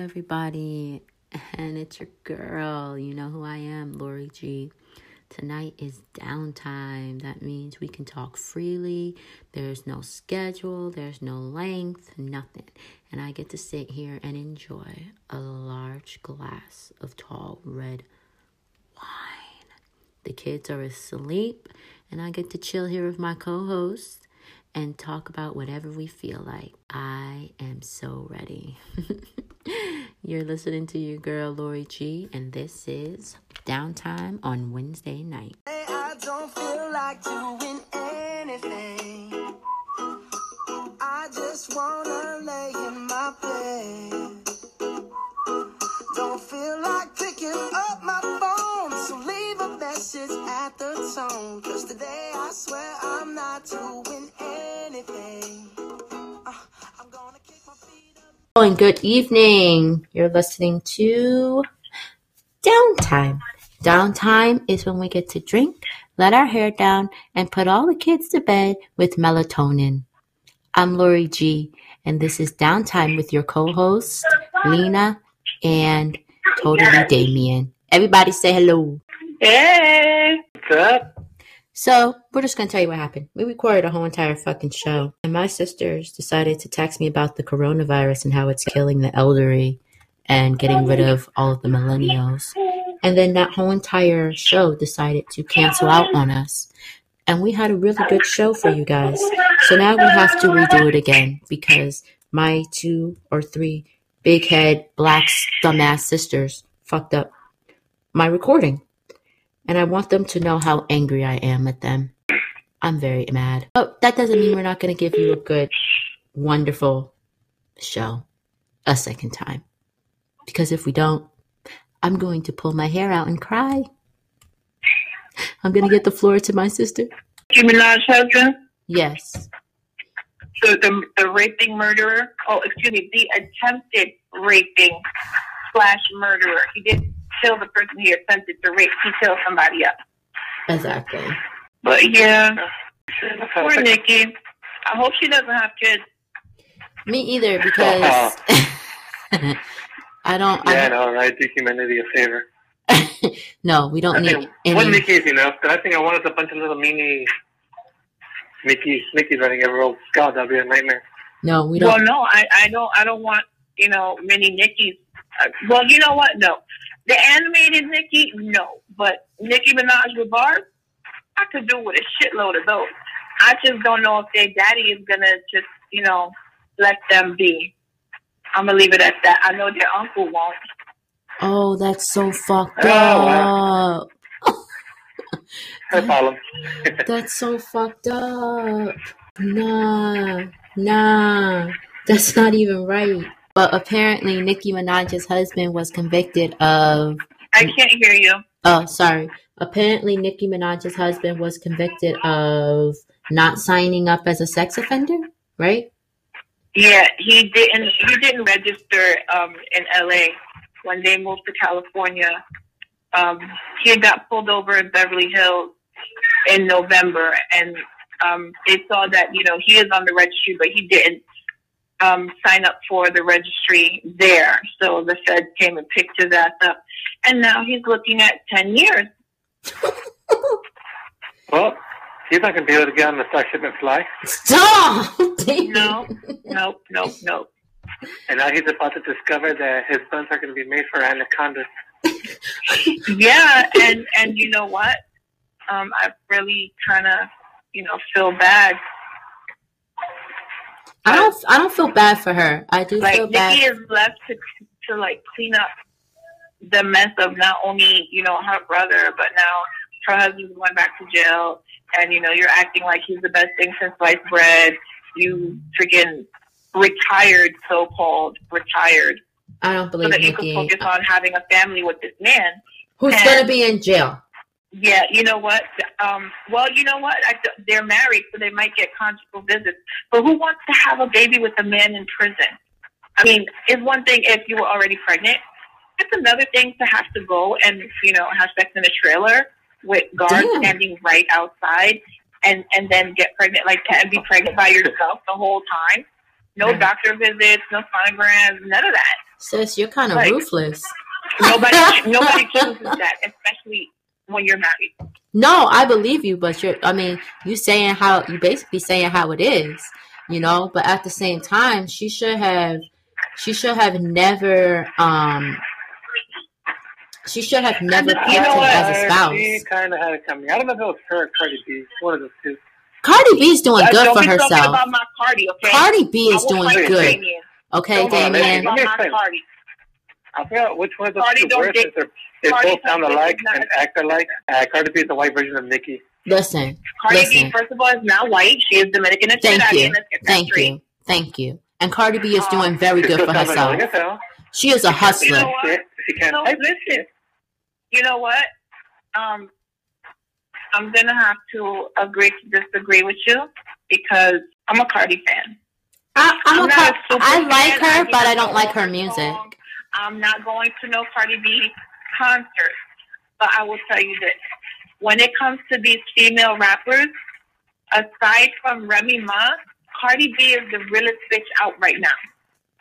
everybody. And it's your girl. You know who I am, Lori G. Tonight is downtime. That means we can talk freely. There's no schedule, there's no length, nothing. And I get to sit here and enjoy a large glass of tall red wine. The kids are asleep, and I get to chill here with my co host and talk about whatever we feel like. I am so ready. You're listening to your girl Lori G, and this is Downtime on Wednesday night. I don't feel like doing anything. I just wanna lay in my bed. Don't feel like picking up my phone, so leave a message at the tone. Cause today I swear I'm not doing anything. Up. Oh, and good evening. You're listening to Downtime. Downtime is when we get to drink, let our hair down, and put all the kids to bed with melatonin. I'm Lori G, and this is Downtime with your co host, Lena and Totally Damien. Everybody say hello. Hey, What's up? So, we're just to tell you what happened. We recorded a whole entire fucking show, and my sisters decided to text me about the coronavirus and how it's killing the elderly and getting rid of all of the millennials. And then that whole entire show decided to cancel out on us. And we had a really good show for you guys. So now we have to redo it again because my two or three big head black dumbass sisters fucked up my recording. And I want them to know how angry I am at them. I'm very mad. But that doesn't mean we're not going to give you a good, wonderful show a second time. Because if we don't, I'm going to pull my hair out and cry. I'm going to get the floor to my sister. Nicki Minaj husband, Yes. so the the raping murderer. Oh, excuse me, the attempted raping slash murderer. He didn't kill the person he attempted to rape. He killed somebody else. Exactly. But yeah, poor Nikki. I hope she doesn't have kids. Me either because I don't. Yeah, I no, I do humanity a favor. no, we don't I need think one any. Mickey is enough, but I think I wanted a bunch of little mini Mickey's, Mickey's running every old God. That'd be a nightmare. No, we don't. Well, no, I I don't I don't want you know many Nickies. Uh, well, you know what? No, the animated Nicki, no, but Nicki Minaj with bars, I could do with a shitload of those. I just don't know if their daddy is gonna just you know let them be. I'm gonna leave it at that. I know their uncle won't. Oh, that's so fucked Oh, up. wow. I follow. That's so fucked up. Nah, nah, that's not even right. But apparently, Nicki Minaj's husband was convicted of. I can't hear you. Oh, sorry. Apparently, Nicki Minaj's husband was convicted of not signing up as a sex offender, right? Yeah, he didn't. He didn't register um, in L.A. when they moved to California. Um, he got pulled over in Beverly Hills in November, and um, they saw that you know he is on the registry, but he didn't um, sign up for the registry there. So the Fed came and picked his ass up, and now he's looking at ten years. Well, he's not going to be able to get on the Starship and fly. Stop! No, nope, nope, nope. And now he's about to discover that his buns are going to be made for anacondas. yeah, and and you know what? Um, I really kind of you know feel bad. I don't. I don't feel bad for her. I do Like feel bad. Nikki is left to to like clean up the mess of not only you know her brother, but now her husband's going back to jail, and you know you're acting like he's the best thing since sliced bread. You freaking retired, so called retired, I don't so believe that you can focus on having a family with this man. Who's gonna be in jail? Yeah, you know what? Um, well, you know what? I, they're married, so they might get conjugal visits. But who wants to have a baby with a man in prison? I mean, it's one thing if you were already pregnant. It's another thing to have to go and you know have sex in a trailer with guards Damn. standing right outside, and and then get pregnant like and be pregnant by yourself the whole time. No doctor visits, no sonograms, none of that. Sis, you're kind of Like- ruthless. Nobody, nobody chooses that, especially when you're married. No, I believe you, but you're. I mean, you saying how you basically saying how it is, you know. But at the same time, she should have. She should have never. Um. She should have never You know him what? as a spouse. She kind of had it coming. I don't know if it was her or Cardi B. One of those two. Cardi B's doing Uh, good for herself. Cardi, okay? Cardi B is doing good. Damien. Okay, Don't Hold on, talk Damien. Let me about explain. I forgot which one of those Cardi two don't worse get- is they're, they Cardi both sound alike and act alike. Uh, Cardi B is the white version of Nicki. Listen, Cardi Listen. B, first of all, is not white. She is Dominican and thank Trinidadian. you, Let's thank straight. you, thank you. And Cardi B is doing very She good for herself. annoying. She is a You hustler. know what? Shit, She can't No, type listen. You know what? Um, I'm gonna have to agree to disagree with you because I'm a Cardi fan. I, I'm, I'm a not Car- I like fan. her, I but I don't like her music. song. I'm not going to no Cardi B concert, but I will tell you this: when it comes to these female rappers, aside from Remy Ma, Cardi B is the realest bitch out right now.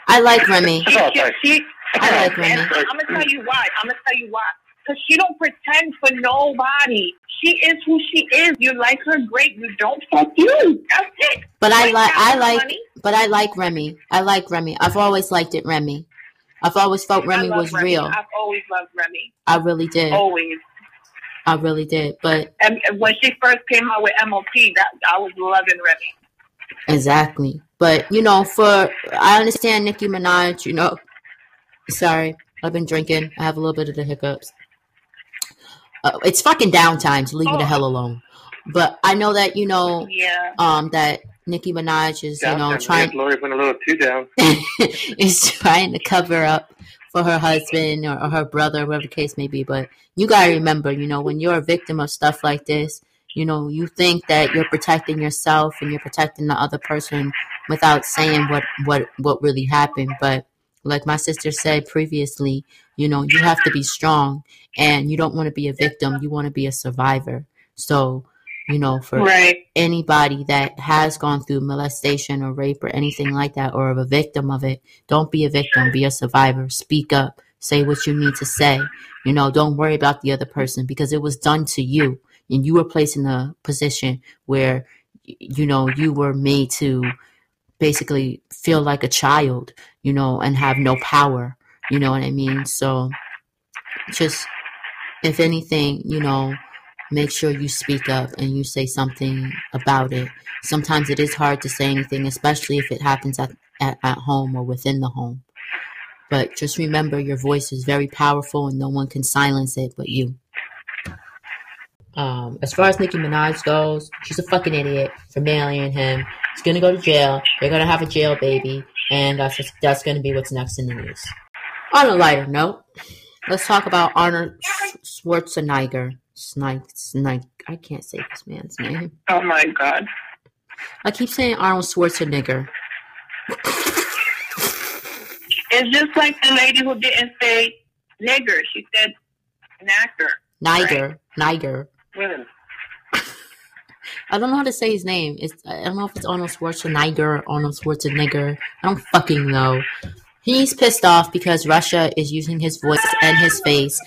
I like Remy. She, Oh, she, she, I like and Remy. I'm gonna tell you why. I'm gonna tell you why. Because she don't pretend for nobody. She is who she is. You like her, great. You don't, fuck you. That's it. But I Like like I like but I like Remy. I like Remy. I've always liked it Remy. I've always felt Remy was Remy. real. I've always loved Remy. I really did. Always. I really did. But And when she first came out with MOP, that I was loving Remy. exactly. But you know, for I understand Nicki Minaj, you know. Sorry, I've been drinking. I have a little bit of the hiccups. Uh, it's fucking downtime, so leave me the hell alone. But I know that you know Yeah. um that Nicki Minaj is you know Down, trying Lori went a little too down. is trying to cover up for her husband or, or her brother, whatever the case may be. But you gotta remember, you know, when you're a victim of stuff like this, you know, you think that you're protecting yourself and you're protecting the other person without saying what what what really happened. But like my sister said previously, you know, you have to be strong and you don't want to be a victim. You want to be a survivor. So, you know, for Right. anybody that has gone through molestation or rape or anything like that or of a victim of it, don't be a victim, be a survivor. Speak up. Say what you need to say. You know, don't worry about the other person because it was done to you and you were placed in a position where you know, you were made to basically feel like a child, you know, and have no power. You know what I mean? So just if anything, you know, make sure you speak up and you say something about it. Sometimes it is hard to say anything, especially if it happens at, at, at home or within the home. But just remember your voice is very powerful and no one can silence it but you. Um, as far as Nicki Minaj goes, she's a fucking idiot for marrying him. He's gonna go to jail. They're gonna have a jail baby, and that's just that's gonna be what's next in the news. On a lighter note, let's talk about Arnold Schwarzenegger. Snike, Snike. I can't say this man's name. Oh my God. I keep saying Arnold Schwarzenegger. It's just like the lady who didn't say nigger. She said knacker. Niger, Niger. Women. I don't know how to say his name. It's I don't know if it's Arnold Schwarzenegger or Arnold Schwarzenegger. I don't fucking know. He's pissed off because Russia is using his voice and his face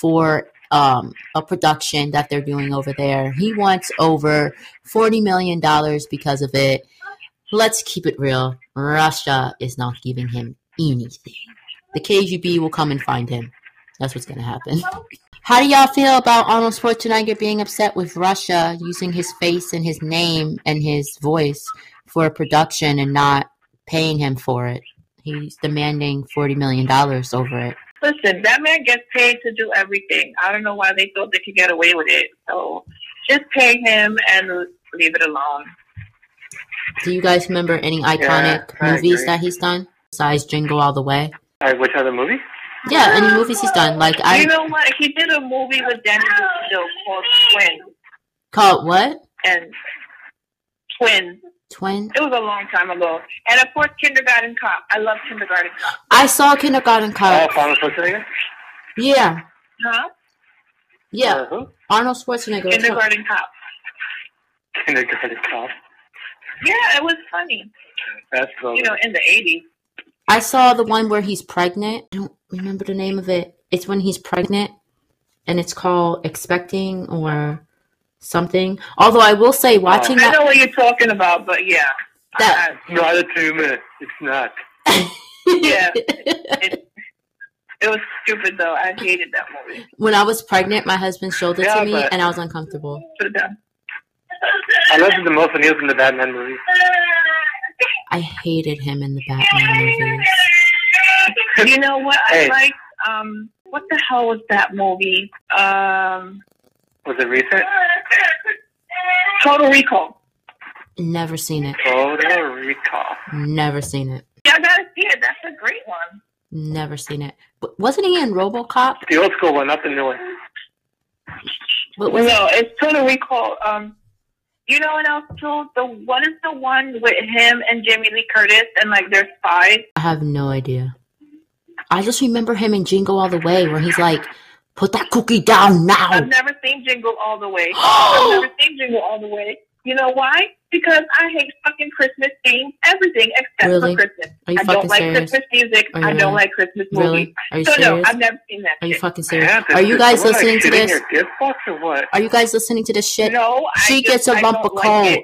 for um, a production that they're doing over there. He wants over forty million dollars because of it. Let's keep it real. Russia is not giving him anything. The KGB will come and find him. That's what's gonna happen. How do y'all feel about Arnold Schwarzenegger being upset with Russia using his face and his name and his voice for a production and not paying him for it? He's demanding $40 million over it. Listen, that man gets paid to do everything. I don't know why they thought they could get away with it. So just pay him and leave it alone. Do you guys remember any iconic I movies that he's done? Besides Jingle All the Way? All right, which other movie? Yeah, any movies he's done. Like, I. you know what? He did a movie with Danny DeVito called Twins. called what? And Twins. Twin? It was a long time ago. And of course, Kindergarten Cop. I love Kindergarten Cop. I saw Kindergarten Oh, Cop. Arnold Schwarzenegger? Yeah, Huh? yeah. Uh, who? Arnold Schwarzenegger. Kindergarten Cop. Kindergarten Cop. Yeah, it was funny. That's the You know, in the 80s. I saw the one where he's pregnant. I don't remember the name of it. It's when he's pregnant, and it's called Expecting or something. Although I will say, watching I that, know what you're talking about, but yeah. That- I- Not a tumor. It's not. yeah. It, it was stupid though. I hated that movie. when I was pregnant, my husband showed it Yeah, to me, but- and I was uncomfortable. Put it down. I listened to most of Neil's in the Batman movies. I hated him in the Batman movies. You know what I Hey. like? Um, what the hell was that movie? Um, Was it recent? Total Recall. Never seen it. Total Recall. Never seen it. Yeah, I gotta see it. That's a great one. Never seen it. But wasn't he in RoboCop? The old school one, not the new one. What was no, it's Total Recall. Um, you know what else too? The what is the one with him and Jamie Lee Curtis and like there's spies? I have no idea. I just remember him in Jingle All the Way where he's like, put that cookie down now. I've never seen Jingle All the Way. I've never seen Jingle All the Way. You know why? Because I hate fucking Christmas themes, everything except Really? for Christmas. Are you I fucking don't like serious? Christmas music. I don't really? like Christmas movies. Really? Are you So no, serious? I've never seen that Are you fucking serious? Yeah, Are you guys like, listening to this? Your gift box or what? Are you guys listening to this shit? No, I She just- gets a lump of like coal. it.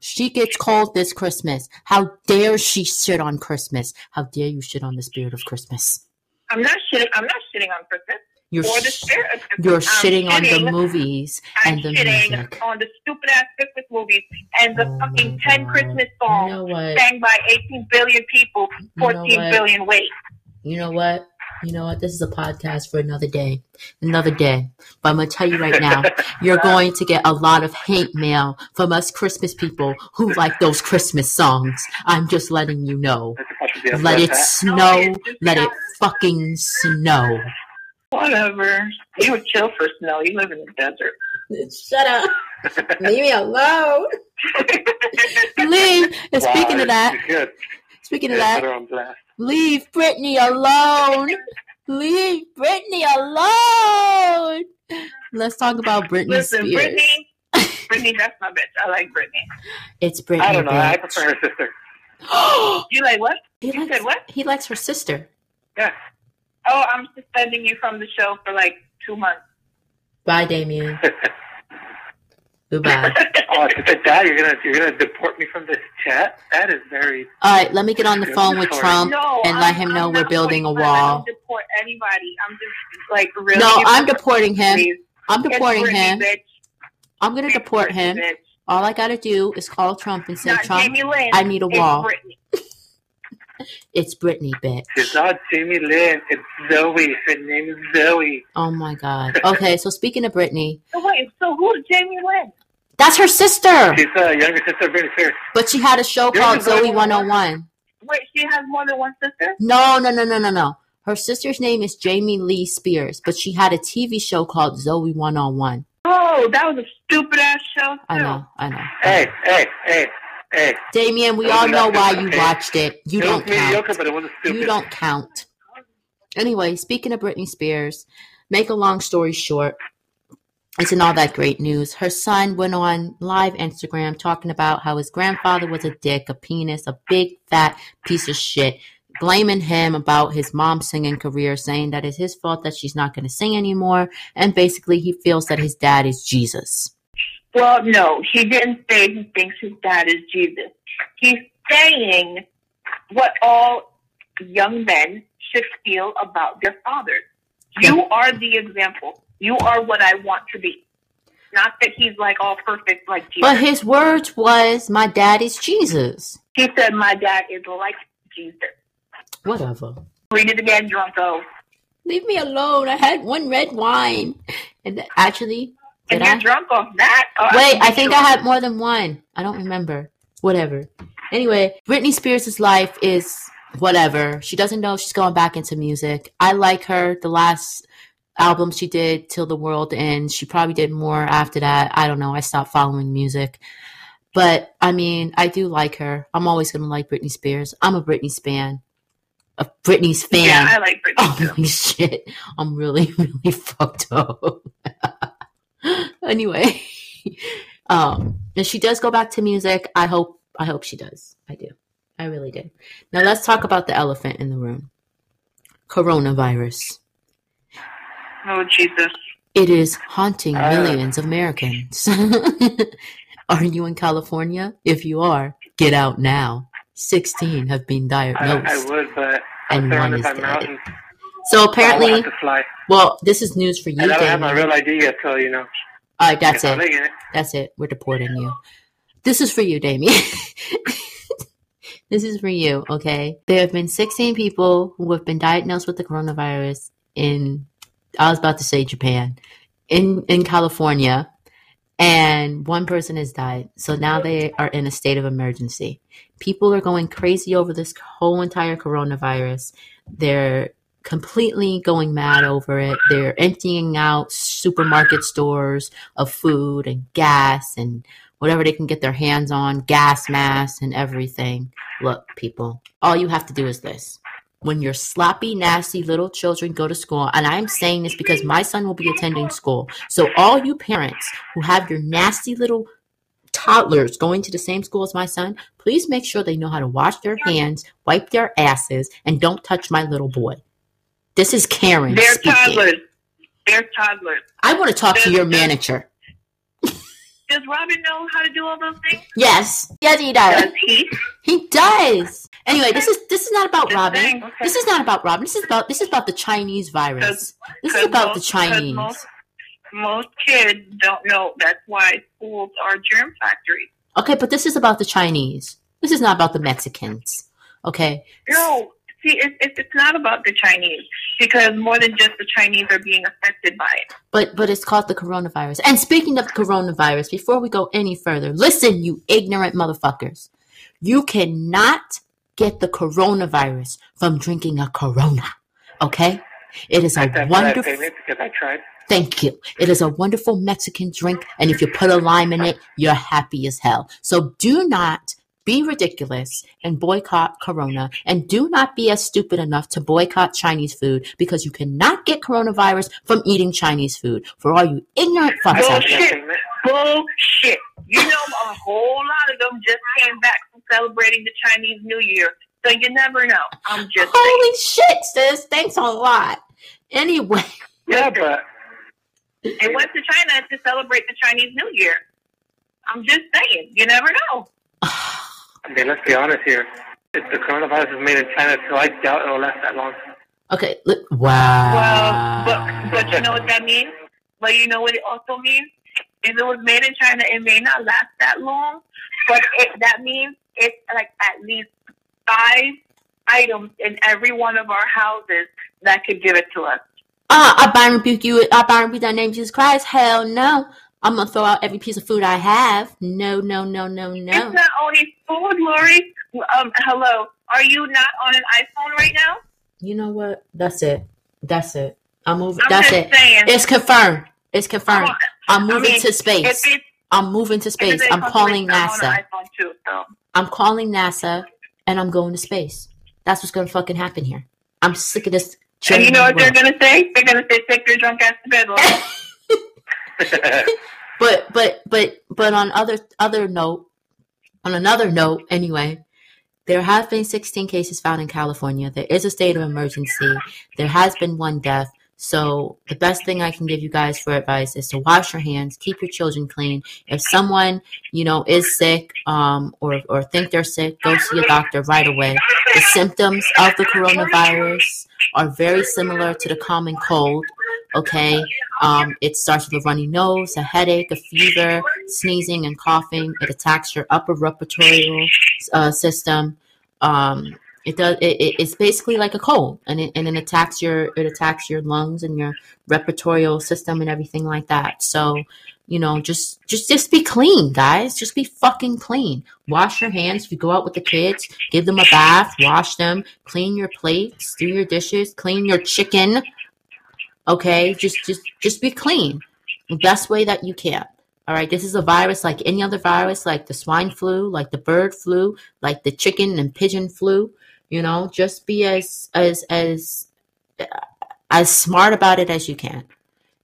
She gets cold this Christmas. How dare she shit on Christmas? How dare you shit on the spirit of Christmas? I'm not shitting. I'm not shitting on Christmas You're or the spirit you're I'm shitting on the movies I'm and the shitting music. on the stupid ass Christmas movies and the Oh fucking ten God. Christmas You songs know sang by 18 billion people, You know billion wait. You know what? You know what? This is a podcast for another day. Another day. But I'm going to tell you right now, you're going to get a lot of hate mail from us Christmas people who like those Christmas songs. I'm just letting you know. That's supposed to be a Let it snow. Let it fucking snow. Whatever. You would chill for snow. You live in the desert. Shut up. Leave me alone. Leave. And Wow, speaking of that, good. speaking of Yeah, that, put her on blast. leave Brittany alone. Leave Brittany alone. Let's talk about Britney Listen, Spears. Brittany. Brittany, that's my bitch. I like Brittany. It's Britney. I don't know. I prefer her sister. You like what? he You likes, said what? He likes her sister. Yeah. Oh, I'm suspending you from the show for like two months. Bye, Damien. Goodbye. oh, it's like that. You're gonna you're gonna deport me from this chat. That is very. All right, let me get on the phone with Trump no, and I'm, let him know I'm we're building a putting- I wall. don't deport anybody. I'm just like really. No, I'm deporting him. Please. I'm deporting Brittany, him. Bitch. I'm gonna It's deport Brittany, him. bitch. All I gotta do is call Trump and say, Not Trump, Lynn. I need a wall. Brittany. It's Britney, bitch. It's not Jamie Lynn. It's Zoe. Her name is Zoe. Oh my god. Okay, so speaking of Britney, So wait, so who's Jamie Lynn? that's her sister. She's a younger sister of Britney Spears. But she had a show You're called the Zoe only one. 101. Wait, she has more than one sister? No, no, no, no, no, no. Her sister's name is Jamie Lee Spears, but she had a TV show called Zoey 101. Oh, that was a stupid ass show too. I know, I know. Hey, hey, hey, hey. Damien, we all know why you okay? watched it. You it don't count. but it wasn't stupid. You don't count. Anyway, speaking of Britney Spears, make a long story short, isn't all that great news. Her son went on live Instagram talking about how his grandfather was a dick, a penis, a big fat piece of shit, blaming him about his mom's singing career, saying that it's his fault that she's not going to sing anymore, and basically he feels that his dad is Jesus. Well, no, he didn't say he thinks his dad is Jesus. He's saying what all young men should feel about their fathers. You are the example. You are what I want to be. Not that he's like all perfect like Jesus. But his words was, "My dad is Jesus." he said my dad is like Jesus. Whatever. Read it again, Drunko. Leave me alone. I had one red wine, and actually, And did you're I? drunk off that. Oh, Wait, I think. I had more than one. I don't remember. Whatever. Anyway, Britney Spears' life is whatever. She doesn't know she's going back into music. I like her. The last album she did, Till the World Ends, she probably did more after that. I don't know. I stopped following music. But I mean, I do like her. I'm always going to like Britney Spears. I'm a Britney fan. A Britney's fan. Yeah, I like Britney. Holy shit. I'm really, really fucked up. anyway. Um, if she does go back to music, I hope I hope she does. I do. I really do. Now let's talk about the elephant in the room. Coronavirus. Oh Jesus. It is haunting Uh. millions of Americans. are you in California? If you are, get out now. 16 have been I, I would, but And one is dead. mountains. So I apparently, fly. well, this is news for you, And I don't have my real ID yet, so you know. All right, that's it. It. That's it. We're deporting you. This is for you, Damien. this is for you, okay? There have been 16 people who have been diagnosed with the coronavirus in, I was about to say Japan, in, in California, and one person has died. So now they are in a state of emergency. People are going crazy over this whole entire coronavirus. They're completely going mad over it. They're emptying out supermarket stores of food and gas and whatever they can get their hands on, gas masks and everything. Look, people, all you have to do is this. When your sloppy, nasty little children go to school, and I'm saying this because my son will be attending school. So, all you parents who have your nasty little toddlers going to the same school as my son, please make sure they know how to wash their hands, wipe their asses, and don't touch my little boy. This is Karen They're speaking. toddlers. They're toddlers. I want to talk to your manager. Does Robin know how to do all those things? Yes, yes, he does. Does he? He does. Anyway, this is this is not about Just Robin. okay. This is not about Robin. This is about this is about the Chinese virus. This is about the most- 'cause Chinese. Most, most kids don't know. That's why schools are germ factories. Okay, but this is about the Chinese. This is not about the Mexicans. Okay. No, see, it's, it's, it's not about the Chinese because more than just the Chinese are being affected by it. But but it's called the coronavirus. And speaking of the coronavirus, before we go any further, listen, you ignorant motherfuckers. You cannot get the coronavirus from drinking a Corona. Okay? It is a That's what I wonderful payment because I tried. Thank you. It is a wonderful Mexican drink, and if you put a lime in it, you're happy as hell. So do not be ridiculous and boycott Corona, and do not be as stupid enough to boycott Chinese food because you cannot get coronavirus from eating Chinese food. For all you ignorant fucks out there. Bullshit. Bullshit. You know, a whole lot of them just came back from celebrating the Chinese New Year. So you never know. I'm just saying. Holy shit, sis. Thanks a lot. Anyway, Yeah, but They went to China to celebrate the Chinese New Year. I'm just saying. You never know. I mean, let's be honest here. If the coronavirus is made in China, so I doubt it'll last that long. okay. Look, wow. Well, but but you know what that means. But you know what it also means. If it was made in China, it may not last that long. But it, that means it's like at least five items in every one of our houses that could give it to us. Ah, I bind rebuke you. I bind rebuke thy name, Jesus Christ. Hell no. I'm gonna throw out every piece of food I have. No, no, no, no, no. It's not only food, Lori. Um, hello. Are you not on an iPhone right now? You know what? That's it. That's it. I'm moving. I'm That's it. saying. It's confirmed. It's confirmed. I'm I moving mean, to space. I'm moving to space. I'm calling NASA. too, so. I'm calling NASA, and I'm going to space. That's what's gonna fucking happen here. I'm sick of this. And you know what they're gonna say? They're gonna say, "Take your drunk ass to bed." Lori." But but but but on other other note, on another note, anyway, there have been 16 cases found in California. There is a state of emergency. There has been one death. So the best thing I can give you guys for advice is to wash your hands, keep your children clean. If someone you know is sick, um, or or think they're sick, go see a doctor right away. The symptoms of the coronavirus are very similar to the common cold. Okay, um, it starts with a runny nose, a headache, a fever, sneezing, and coughing. It attacks your upper respiratory uh, system. Um, it does. It, it, it's basically like a cold, and it and it attacks your it attacks your lungs and your respiratory system and everything like that. So, you know, just just just be clean, guys. Just be fucking clean. Wash your hands. If you go out with the kids, give them a bath, wash them, clean your plates, do your dishes, clean your chicken. Okay, just just just be clean the best way that you can. All right, this is a virus like any other virus, like the swine flu, like the bird flu, like the chicken and pigeon flu. You know, just be as as as as smart about it as you can.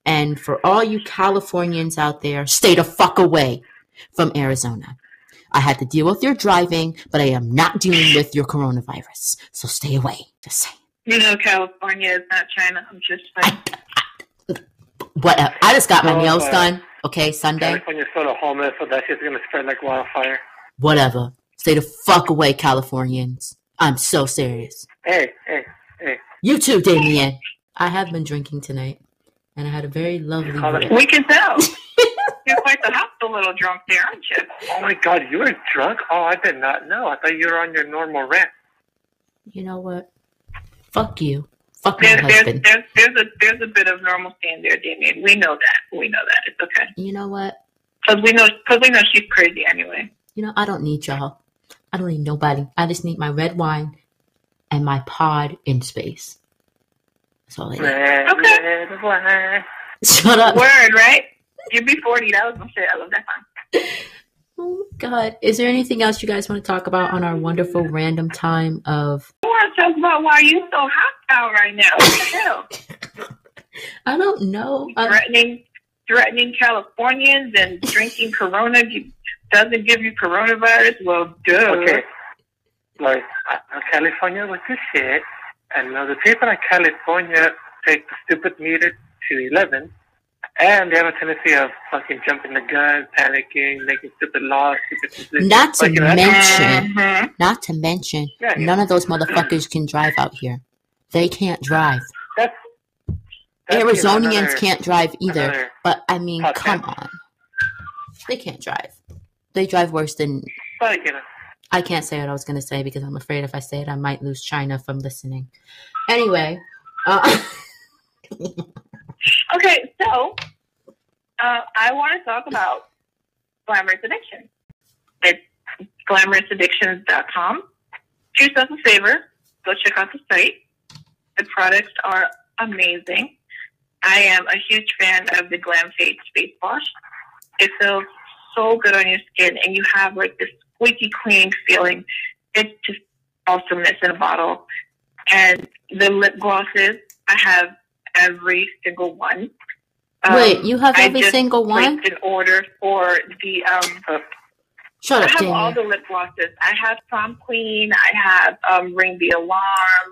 And for all you Californians out there, stay the fuck away from Arizona. I had to deal with your driving, but I am not dealing with your coronavirus. So stay away. Just saying. You know, California is not China. I'm just saying. What? uh, I just got my Oh, nails done. Okay, Sunday. California's sort of homeless, so that shit's gonna spread like wildfire. Whatever. Stay the fuck away, Californians. I'm so serious. Hey, hey, hey. You too, Damien. I have been drinking tonight, and I had a very lovely. call it- break. We can tell. You're quite the house a little drunk there, aren't you? Oh my god, you were drunk? Oh, I did not know. I thought you were on your normal rant. You know what? Fuck you. Fuck my There's, there's, husband. there's, there's, a, there's a bit of normalcy in there, Damien. We know that. We know that. It's okay. You know what? Because we know, cause we know she's crazy anyway. You know, I don't need y'all. I don't need nobody. I just need my red wine and my pod in space. That's all I need. Red, Okay. red wine. Shut up. Word, right? UB40. That was some shit. I love that song. Oh my god. Is there anything else you guys want to talk about on our wonderful random time of I want to talk about why you so hot out right now. What the hell? I don't know. Threatening, threatening Californians and drinking Corona gi- doesn't give you coronavirus. Well, duh. Okay. Like, uh, California was the shit, and now the people in California take the stupid meter to 11, and they have a tendency of fucking jumping the gun, panicking, making stupid laws, stupid decisions. Not to Like, you know, mention- Mhm. not to mention, Yeah, yeah. none of those motherfuckers can drive out here. They can't drive. That's, that's, you know, Arizonians another- can't drive either. But I mean, Hot come take. on. They can't drive. They drive worse than But, you know, I can't say what I was going to say because I'm afraid if I say it, I might lose China from listening. Anyway, uh, Okay, so uh, I want to talk about glamorous addiction. It's glamourousaddictions.com. Do yourself a favor, go check out the site. The products are amazing. I am a huge fan of the Glam Fade Space Wash. It feels so good on your skin, and you have like this squeaky clean feeling. It's just awesomeness in a bottle. And the lip glosses, I have every single one. Um, wait, you have I every single one? an order for the um, Shut I up, have all the lip glosses. I have Prom Queen. I have um, Ring the Alarm.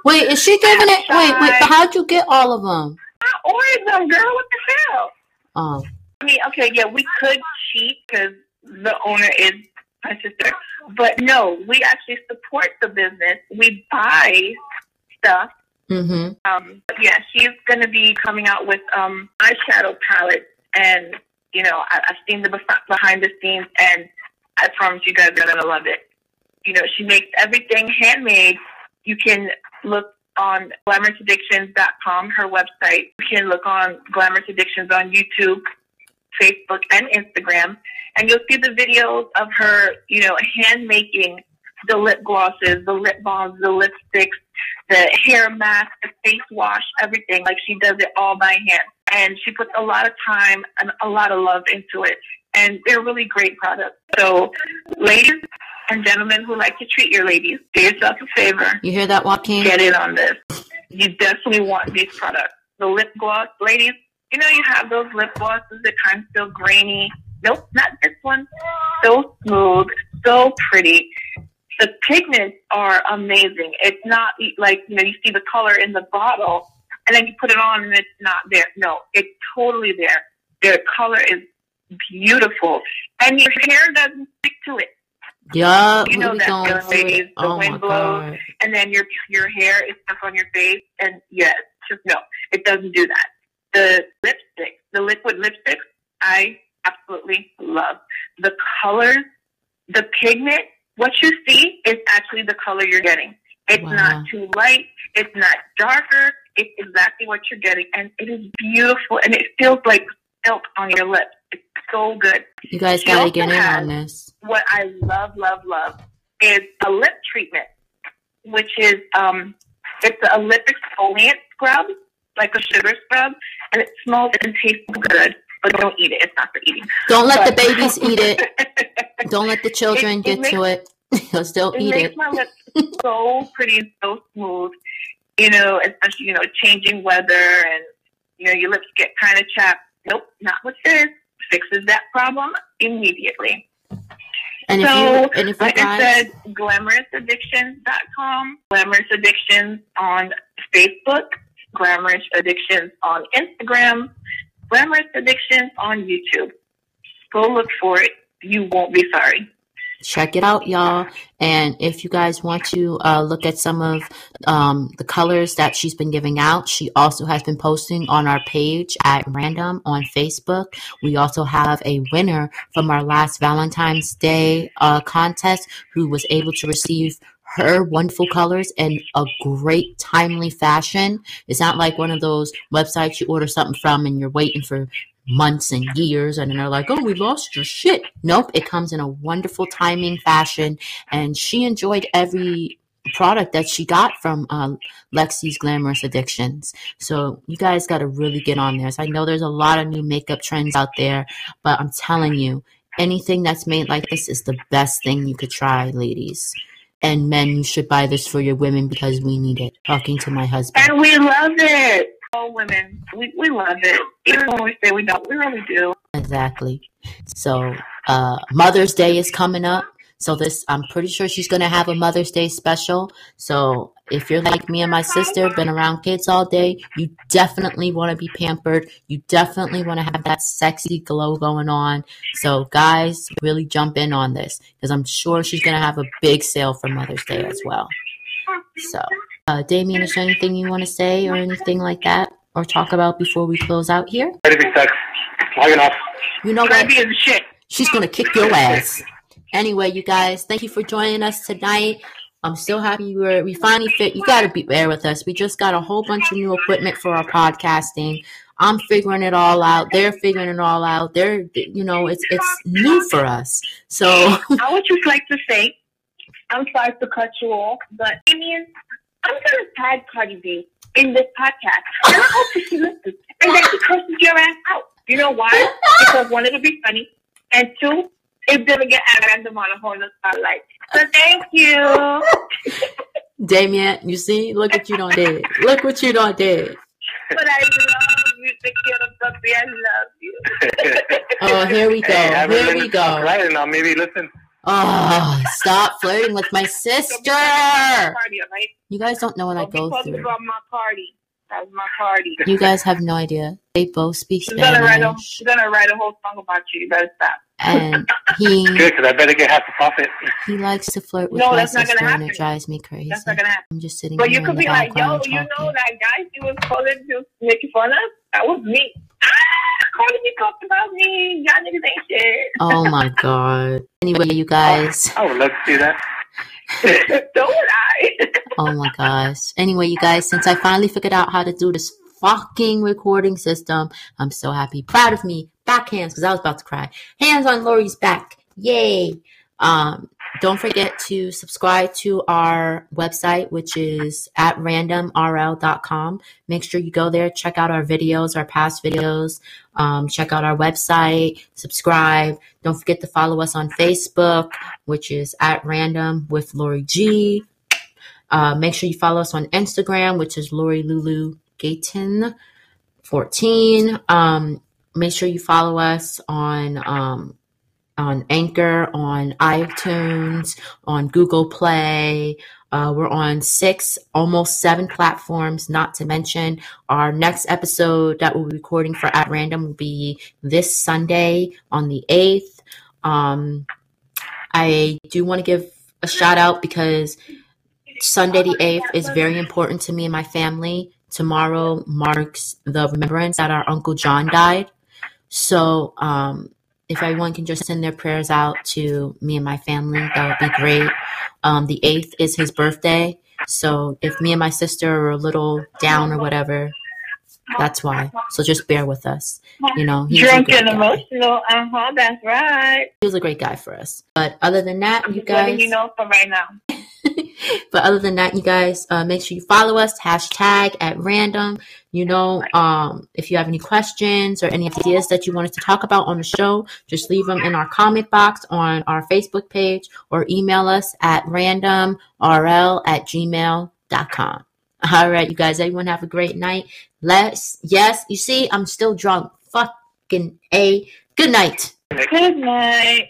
Wait, is she giving it? Wait, wait, but how'd you get all of them? I ordered them, girl. What the hell? Oh, I mean, okay, yeah, we could cheat because the owner is my sister, but no, we actually support the business. We buy stuff. mm-hmm. Um, but yeah, she's going to be coming out with um, eyeshadow palettes, and you know, I, I've seen the bef- behind the scenes, and I promise you guys are going to love it. You know, she makes everything handmade. You can look on glamourousaddictions.com, her website. You can look on Glamorous Addictions on YouTube, Facebook, and Instagram, and you'll see the videos of her, you know, hand making the lip glosses, the lip balms, the lipsticks, the hair mask, the face wash, everything. Like she does it all by hand. And she puts a lot of time and a lot of love into it. And they're really great products. So, ladies and gentlemen who like to treat your ladies, do yourself a favor. You hear that, Joaquin? Get in on this. You definitely want these products. The lip gloss, ladies, you know you have those lip glosses that kind of feel grainy. Nope, not this one. So smooth, so pretty. The pigments are amazing. It's not like, you know, you see the color in the bottle and then you put it on and it's not there. No, it's totally there. Their color is beautiful. And your hair doesn't stick to it. Yup, You know that ladies. The Oh my wind blows. god. and then your your hair is stuck on your face and yes, just no. It doesn't do that. The lipstick, the liquid lipstick, I absolutely love. The colors, the pigment, what you see is actually the color you're getting. It's Wow. not too light, it's not darker, it's exactly what you're getting and it is beautiful and it feels like silk on your lips. It's so good You guys gotta get in on this. what I love, love, love is a lip treatment, which is um, it's a lip exfoliant scrub, like a sugar scrub, and it smells and tastes good. But don't eat it; it's not for eating. Don't let the babies eat it. Don't let the children It- it get to it. They'll It eat makes it. my lips so pretty and so smooth. You know, especially you know changing weather and you know your lips get kind of chapped. Nope, not with this. Fixes that problem immediately. And if so, you and if you like guys, I said, glamourousaddictions.com, Glamorous Addictions on Facebook, Glamorous Addictions on Instagram, Glamorous Addictions on YouTube. Go look for it. You won't be sorry. check it out, y'all. And if you guys want to uh, look at some of um, the colors that she's been giving out, she also has been posting on our page at random on Facebook. We also have a winner from our last Valentine's Day uh, contest who was able to receive her wonderful colors in a great timely fashion. It's not like one of those websites you order something from and you're waiting for months and years and they're like, oh, we lost your shit. Nope, it comes in a wonderful timing fashion. And she enjoyed every product that she got from uh, Lexi's Glamorous Addictions. So you guys got to really get on this. I know there's a lot of new makeup trends out there, but I'm telling you, anything that's made like this is the best thing you could try, ladies. And men, you should buy this for your women because we need it. Talking to my husband. And we love it. All women, we, we love it. Even when we say we don't, we really do. Exactly. So, uh, Mother's Day is coming up. So this, I'm pretty sure she's gonna have a Mother's Day special. So if you're like me and my sister, been around kids all day, you definitely want to be pampered. You definitely want to have that sexy glow going on. So guys, really jump in on this because I'm sure she's gonna have a big sale for Mother's Day as well. So, uh, Damien, is there anything you want to say or anything like that or talk about before we close out here? Ready to be sex. Logging off. You know what? Crappy as shit. She's gonna kick your ass. Anyway, you guys, thank you for joining us tonight. I'm so happy we were we finally fit. You gotta be bear with us. We just got a whole bunch of new equipment for our podcasting. I'm figuring it all out. They're figuring it all out. They're you know, it's it's new for us. So I would just like to say, I'm sorry to cut you off, but Damien, I'm gonna tag Cardi B in this podcast, and I hope that she listens and that she curses your ass out. You know why? Because one, it'll be funny, and two, it's gonna get at random on a whole other spotlight. So thank you. Damien, you see, look what you done did. Look what you done did. But I love you, Tequila Puppy. I love you. Oh, here we go. Hey, Here we go. Right now, maybe listen. Oh, stop flirting with my sister. Party, all right? You guys don't know what I Don't be go talking through. about my party. That's my party. You guys have no idea. They both speak She's gonna write a Spanish. she's gonna write a whole song about you. You better stop. And he Good, because I better get half the profit. he likes to flirt with No, my that's not sister, and it drives me crazy. That's not gonna happen. I'm just sitting here. But here you could the be like, yo, background you know that guy she was calling to making fun of? That was me. Ah, Cardi B talked about me. Y'all niggas ain't shit. Oh my god. Anyway, you guys. I would love to see that. so would I. Oh my gosh. Anyway, you guys, since I finally figured out how to do this fucking recording system, I'm so happy. Proud of me. Back hands, because I was about to cry. Hands on Lori's back. Yay. Um, don't forget to subscribe to our website, which is at randomrl.com. Make sure you go there, check out our videos, our past videos, um, check out our website, subscribe. Don't forget to follow us on Facebook, which is at random with Lori G. Uh, make sure you follow us on Instagram, which is Lori Lulu Gayton 14. Um, make sure you follow us on um, on Anchor, on iTunes, on Google Play. Uh, we're on six, almost seven platforms, not to mention our next episode that we'll be recording for At Random will be this Sunday on the 8th. Um, I do want to give a shout out because Sunday the 8th is very important to me and my family. Tomorrow marks the remembrance that our Uncle John died. So, um, if everyone can just send their prayers out to me and my family, that would be great. Um, the 8th is his birthday. So, if me and my sister are a little down or whatever, that's why. So, just bear with us. You know, he was a Drunk great and guy. emotional. Uh huh. That's right. He was a great guy for us. But other than that, you guys. you know for right now. but other than that, you guys, uh, make sure you follow us, hashtag at random. You know, um, if you have any questions or any ideas that you want us to talk about on the show, just leave them in our comment box on our Facebook page or email us at randomrl at gmail.com. All right, you guys, everyone have a great night. Let's, yes, you see, I'm still drunk. Fucking A. Good night. Good night.